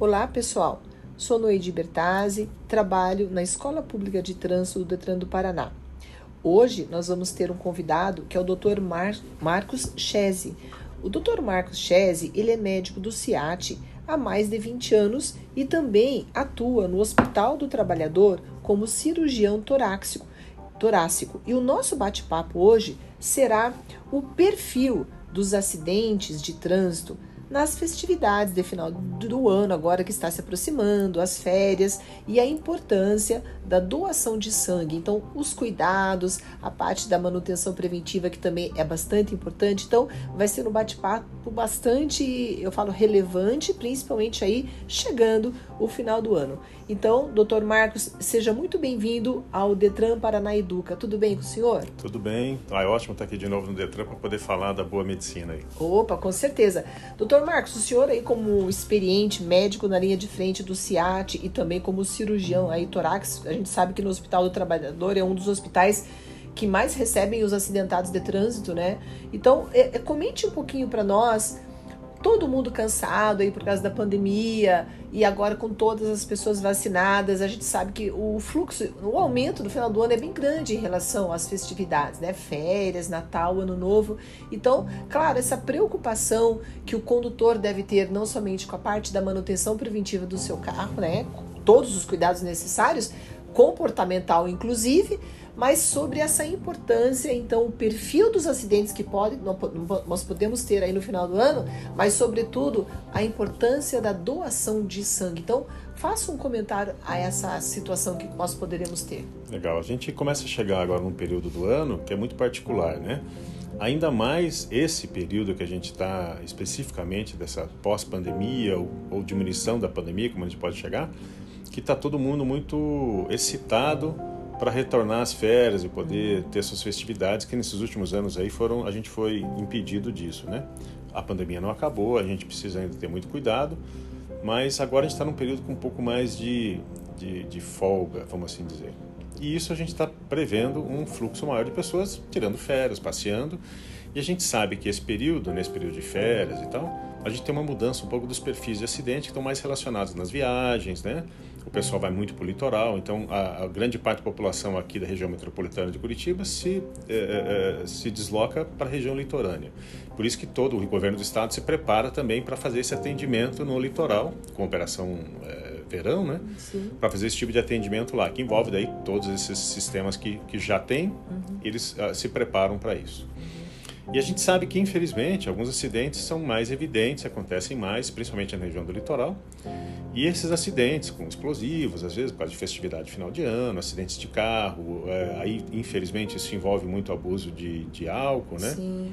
Olá, pessoal. Sou Noedi Bertazzi, trabalho na Escola Pública de Trânsito do Detran do Paraná. Hoje nós vamos ter um convidado que é o Dr. Mar Marcos Chese. O Dr. Marcos Chese, ele é médico do CIAT há mais de 20 anos e também atua no Hospital do Trabalhador como cirurgião torácico. torácico. E o nosso bate-papo hoje será o perfil dos acidentes de trânsito nas festividades de final do ano, agora que está se aproximando, as férias e a importância da doação de sangue. Então, os cuidados, a parte da manutenção preventiva, que também é bastante importante. Então, vai ser um bate-papo bastante, eu falo, relevante, principalmente aí chegando o final do ano. Então, doutor Marcos, seja muito bem-vindo ao Detran Paraná Educa. Tudo bem com o senhor? Tudo bem. Ah, é ótimo estar aqui de novo no Detran para poder falar da boa medicina aí. Opa, com certeza. Doutor Marcos, o senhor aí como experiente médico na linha de frente do CIAT e também como cirurgião aí torácico, a gente sabe que no Hospital do Trabalhador é um dos hospitais que mais recebem os acidentados de trânsito, né? Então, é, é, comente um pouquinho para nós todo mundo cansado aí por causa da pandemia e agora com todas as pessoas vacinadas, a gente sabe que o fluxo, o aumento no final do ano é bem grande em relação às festividades, né? Férias, Natal, Ano Novo. Então, claro, essa preocupação que o condutor deve ter não somente com a parte da manutenção preventiva do seu carro, né? Todos os cuidados necessários, comportamental inclusive, mas sobre essa importância, então, o perfil dos acidentes que pode, nós podemos ter aí no final do ano, mas, sobretudo, a importância da doação de sangue. Então, faça um comentário a essa situação que nós poderemos ter. Legal, a gente começa a chegar agora num período do ano que é muito particular, né? Ainda mais esse período que a gente está especificamente dessa pós-pandemia ou, ou diminuição da pandemia, como a gente pode chegar, que está todo mundo muito excitado para retornar às férias e poder ter suas festividades, que nesses últimos anos aí foram a gente foi impedido disso, né? A pandemia não acabou, a gente precisa ainda ter muito cuidado, mas agora a gente está num período com um pouco mais de, de, de folga, vamos assim dizer. E isso a gente está prevendo um fluxo maior de pessoas tirando férias, passeando, e a gente sabe que esse período, nesse período de férias e tal, a gente tem uma mudança um pouco dos perfis de acidente que estão mais relacionados nas viagens, né? o pessoal vai muito para o litoral, então a, a, grande parte da população aqui da região metropolitana de Curitiba se, é, é, se desloca para a região litorânea. Por isso que todo o governo do estado se prepara também para fazer esse atendimento no litoral, com operação é, verão, né? Para fazer esse tipo de atendimento lá, que envolve daí todos esses sistemas que, que já tem, uhum. eles uh, se preparam para isso. E a gente sabe que, infelizmente, alguns acidentes são mais evidentes, acontecem mais, principalmente na região do litoral. E esses acidentes com explosivos, às vezes por causa de festividade final de ano, acidentes de carro, é, aí, infelizmente, isso envolve muito abuso de, de álcool, né? Sim.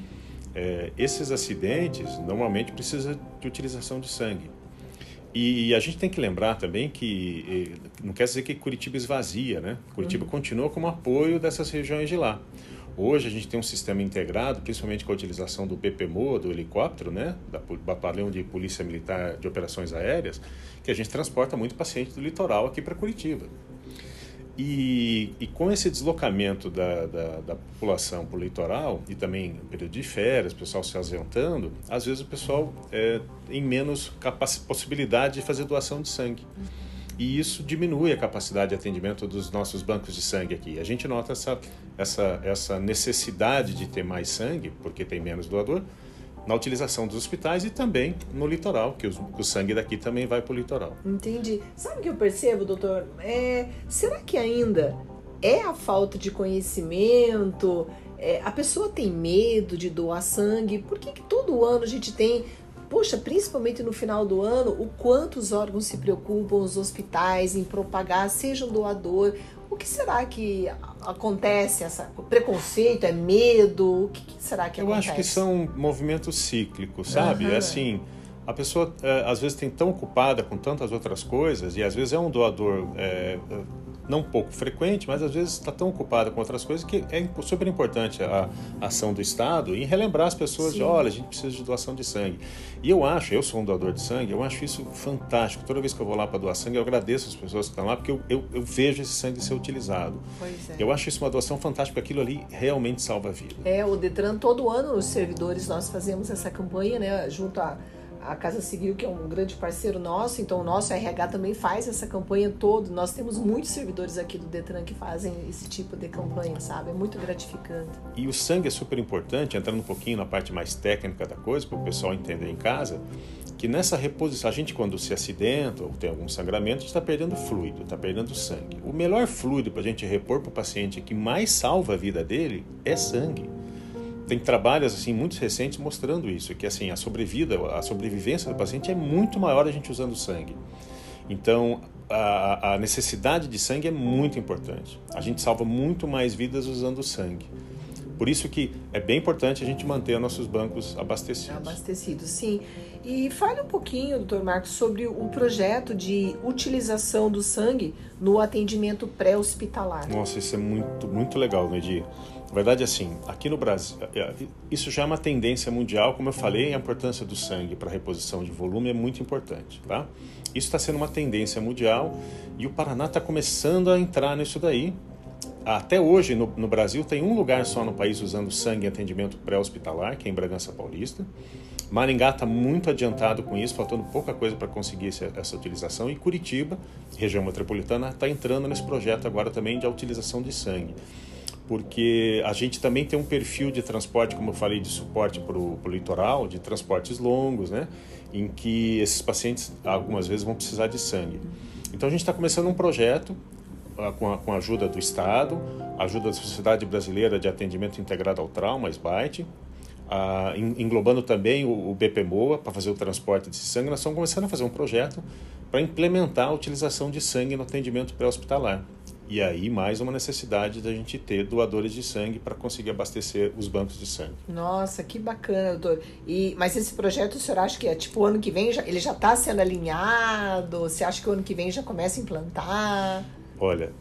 É, esses acidentes normalmente precisam de utilização de sangue. E a gente tem que lembrar também que não quer dizer que Curitiba esvazia, né? Curitiba uhum. continua como apoio dessas regiões de lá. Hoje a gente tem um sistema integrado, principalmente com a utilização do BPMO, do helicóptero, né, da Batalhão de Polícia Militar de Operações Aéreas, que a gente transporta muito paciente do litoral aqui para Curitiba. E, e, com esse deslocamento da, da, da população para o litoral e também período de férias, o pessoal se ausentando, às vezes o pessoal é, tem menos possibilidade de fazer doação de sangue. Uhum e isso diminui a capacidade de atendimento dos nossos bancos de sangue aqui. A gente nota essa, essa, essa necessidade de ter mais sangue, porque tem menos doador, na utilização dos hospitais e também no litoral, que, os, o sangue daqui também vai para o litoral. Entendi. Sabe o que eu percebo, doutor? É, será que ainda é a falta de conhecimento? É, a pessoa tem medo de doar sangue? Por que, que todo ano a gente tem Poxa, principalmente no final do ano, o quanto os órgãos se preocupam, os hospitais, em propagar, seja um doador. O que será que acontece? Essa, preconceito? É medo? O que, que será que Eu acontece? Eu acho que são movimentos cíclicos, sabe? Uhum. É assim, a pessoa é, às vezes tem tão ocupada com tantas outras coisas e às vezes é um doador é, não pouco frequente, mas às vezes está tão ocupada com outras coisas que é super importante a, ação do Estado em relembrar as pessoas Sim. de, olha, a gente precisa de doação de sangue. E eu acho, eu sou um doador de sangue, eu acho isso fantástico. Toda vez que eu vou lá para doar sangue, eu agradeço as pessoas que estão lá, porque eu, eu, eu vejo esse sangue ser utilizado. É. Eu acho isso uma doação fantástica, aquilo ali realmente salva a vida. É, o Detran, todo ano, os servidores, nós fazemos essa campanha, né, junto a a Casa Civil, que é um grande parceiro nosso, então o nosso RH também faz essa campanha todo. Nós temos muitos servidores aqui do Detran que fazem esse tipo de campanha, sabe? É muito gratificante. E o sangue é super importante, entrando um pouquinho na parte mais técnica da coisa, para o pessoal entender em casa, que nessa reposição, a gente quando se acidenta ou tem algum sangramento, está perdendo fluido, está perdendo sangue. O melhor fluido para a gente repor para o paciente que mais salva a vida dele é sangue tem trabalhos assim muito recentes mostrando isso, que assim a sobrevida, a sobrevivência do paciente é muito maior a gente usando sangue. Então a, a necessidade de sangue é muito importante. A gente salva muito mais vidas usando sangue. Por isso que é bem importante a gente manter nossos bancos abastecidos. Abastecidos, sim. E fale um pouquinho, doutor Marcos, sobre o projeto de utilização do sangue no atendimento pré-hospitalar. Nossa, isso é muito, muito legal, Nedir. Na verdade, assim, aqui no Brasil, é, é, isso já é uma tendência mundial, como eu falei, a importância do sangue para reposição de volume é muito importante, tá? Isso está sendo uma tendência mundial e o Paraná está começando a entrar nisso daí. Até hoje, no, no, Brasil, tem um lugar só no país usando sangue em atendimento pré-hospitalar, que é em Bragança Paulista. Maringá está muito adiantado com isso, faltando pouca coisa para conseguir essa, essa, utilização. E Curitiba, região metropolitana, está entrando nesse projeto agora também de utilização de sangue porque a gente também tem um perfil de transporte, como eu falei, de suporte para o litoral, de transportes longos, né? em que esses pacientes algumas vezes vão precisar de sangue. Então a gente está começando um projeto uh, com, a, com a ajuda do Estado, ajuda da Sociedade Brasileira de Atendimento Integrado ao Trauma, SBAT, uh, englobando também o, o BPMOA para fazer o transporte de sangue. Nós estamos começando a fazer um projeto para implementar a utilização de sangue no atendimento pré-hospitalar. E aí, mais uma necessidade da gente ter doadores de sangue para conseguir abastecer os bancos de sangue. Nossa, que bacana, doutor. E, mas esse projeto, o senhor acha que é tipo o ano que vem, já, ele já está sendo alinhado? Você acha que o ano que vem já começa a implantar? Olha,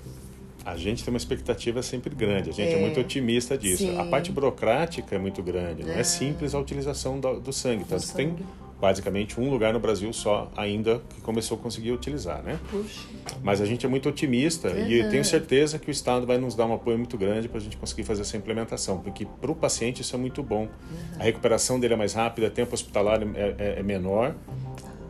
a gente tem uma expectativa sempre grande, a gente é, é muito otimista disso. Sim. A parte burocrática é muito grande, não é, é simples a utilização do, do sangue. Tanto que tem basicamente um lugar no Brasil só ainda que começou a conseguir utilizar, né? Puxa. Mas a gente é muito otimista uhum. e tenho certeza que o Estado vai nos dar um apoio muito grande para a gente conseguir fazer essa implementação, porque para o paciente isso é muito bom. Uhum. A recuperação dele é mais rápida, tempo hospitalar é, é, é menor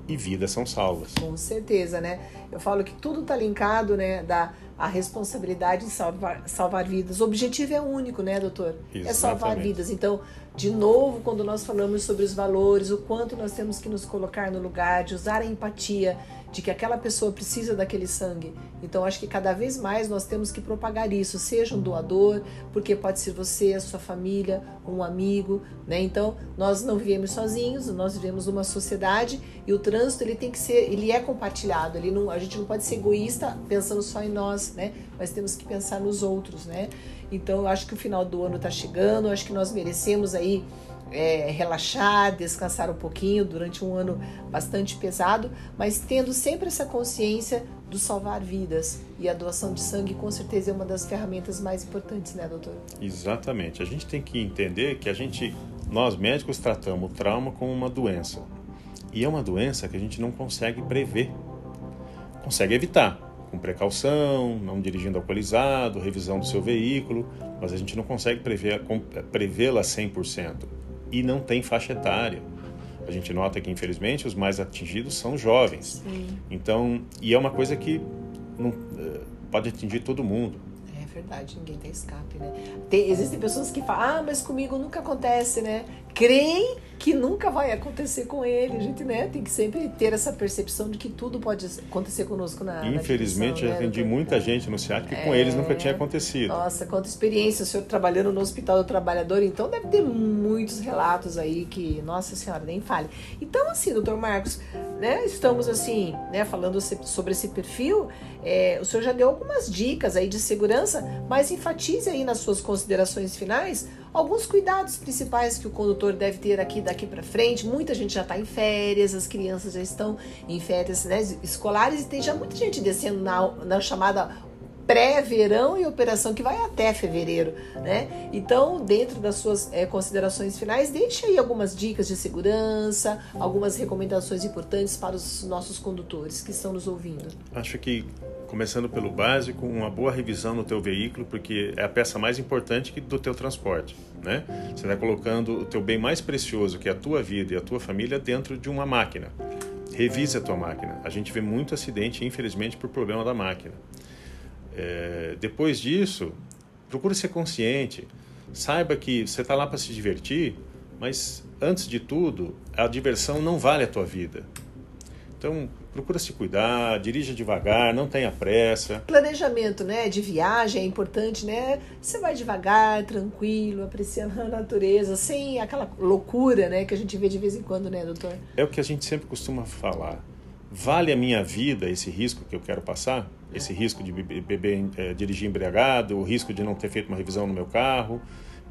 e vidas são salvas. Com certeza, né? Eu falo que tudo está linkado, né? Da a responsabilidade de salvar, salvar vidas. O objetivo é único, né, doutor? Exatamente. É salvar vidas. Então, de novo, quando nós falamos sobre os valores, o quanto nós temos que nos colocar no lugar, de usar a empatia, de que aquela pessoa precisa daquele sangue. Então, acho que cada vez mais nós temos que propagar isso, seja um doador, porque pode ser você, a sua família, um amigo, né? Então, nós não vivemos sozinhos, nós vivemos numa sociedade e o trânsito ele tem que ser, ele é compartilhado, ele não, a gente não pode ser egoísta pensando só em nós, né? Mas temos que pensar nos outros, né? Então, eu acho que o final do ano está chegando, acho que nós merecemos aí é, relaxar, descansar um pouquinho durante um ano bastante pesado, mas tendo sempre essa consciência do salvar vidas. E a doação de sangue, com certeza, é uma das ferramentas mais importantes, né, doutor? Exatamente. A gente tem que entender que a gente, nós médicos, tratamos o trauma como uma doença. E é uma doença que a gente não consegue prever. Consegue evitar, com precaução, não dirigindo alcoolizado, revisão do seu veículo, mas a gente não consegue prevê-la 100% e não tem faixa etária. A gente nota que, infelizmente, os mais atingidos são jovens. Sim. Então, e é uma coisa que não, eh, pode atingir todo mundo. É verdade, ninguém tem escape, né? Tem, existem pessoas que falam, ah, mas comigo nunca acontece, né? Creem que nunca vai acontecer com ele. A gente né, tem que sempre ter essa percepção de que tudo pode acontecer conosco na Infelizmente, na eu atendi né, muita gente no SEAT que é... com eles nunca tinha acontecido. Nossa, quanta experiência. O senhor trabalhando no Hospital do Trabalhador, então deve ter muitos relatos aí que, nossa senhora, nem fale. Então, assim, doutor Marcos, né, estamos assim, né, falando sobre esse perfil, é, o senhor já deu algumas dicas aí de segurança, mas enfatize aí nas suas considerações finais alguns cuidados principais que o condutor deve ter aqui daqui para frente. Muita gente já está em férias, as crianças já estão em férias né, escolares e tem já muita gente descendo na, na chamada pré-verão e operação que vai até fevereiro, né? Então, dentro das suas é, considerações finais, deixe aí algumas dicas de segurança, algumas recomendações importantes para os nossos condutores que estão nos ouvindo. Acho que começando pelo básico, uma boa revisão no teu veículo, porque é a peça mais importante do teu transporte, né? Você está colocando o teu bem mais precioso, que é a tua vida e a tua família, dentro de uma máquina. Revise a tua máquina. A gente vê muito acidente, infelizmente, por problema da máquina. É, depois disso, procure ser consciente. Saiba que você está lá para se divertir, mas antes de tudo, a diversão não vale a tua vida. Então, procura se cuidar, dirija devagar, não tenha pressa. Planejamento, né, de viagem é importante, né? Você vai devagar, tranquilo, apreciando a natureza, sem aquela loucura, né, que a gente vê de vez em quando, né, doutor? É o que a gente sempre costuma falar. Vale a minha vida esse risco que eu quero passar? Esse risco de beber, é, dirigir embriagado, o risco de não ter feito uma revisão no meu carro,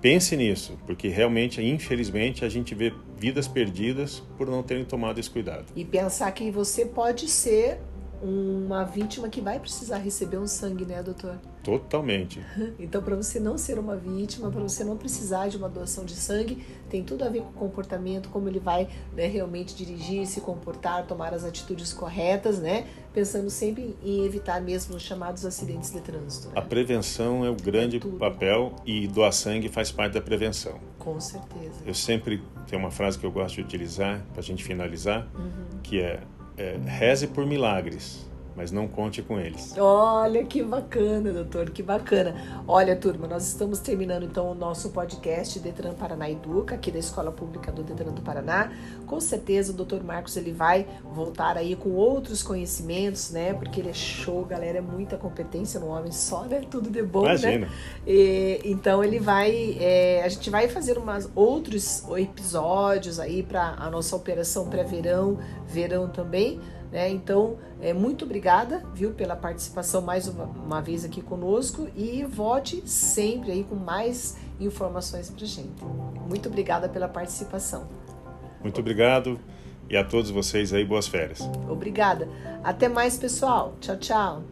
Pense nisso, porque realmente, infelizmente, a gente vê vidas perdidas por não terem tomado esse cuidado. E pensar que você pode ser uma vítima que vai precisar receber um sangue, né, doutor? Totalmente. Então, para você não ser uma vítima, para você não precisar de uma doação de sangue, tem tudo a ver com o comportamento, como ele vai né, realmente dirigir, se comportar, tomar as atitudes corretas, né? Pensando sempre em evitar mesmo os chamados acidentes de trânsito. Né? A prevenção é o grande é papel e doar sangue faz parte da prevenção. Com certeza. Eu sempre tenho uma frase que eu gosto de utilizar para a gente finalizar, uhum. que é é, reze por milagres, mas não conte com eles. Olha que bacana, doutor, que bacana. Olha, turma, nós estamos terminando então o nosso podcast Detran Paraná Educa, aqui da Escola Pública do Detran do Paraná. Com certeza o doutor Marcos ele vai voltar aí com outros conhecimentos, né? Porque ele é show, galera, é muita competência no homem só, né? Tudo de bom, né? Imagina. né? E, então ele vai, é, a gente vai fazer umas outros episódios aí para a nossa operação pré-verão, verão também né? Então, é, muito obrigada, viu, pela participação mais uma, uma vez aqui conosco e volte sempre aí com mais informações para gente. Muito obrigada pela participação. Muito obrigado e a todos vocês aí boas férias. Obrigada. Até mais, pessoal. Tchau, tchau.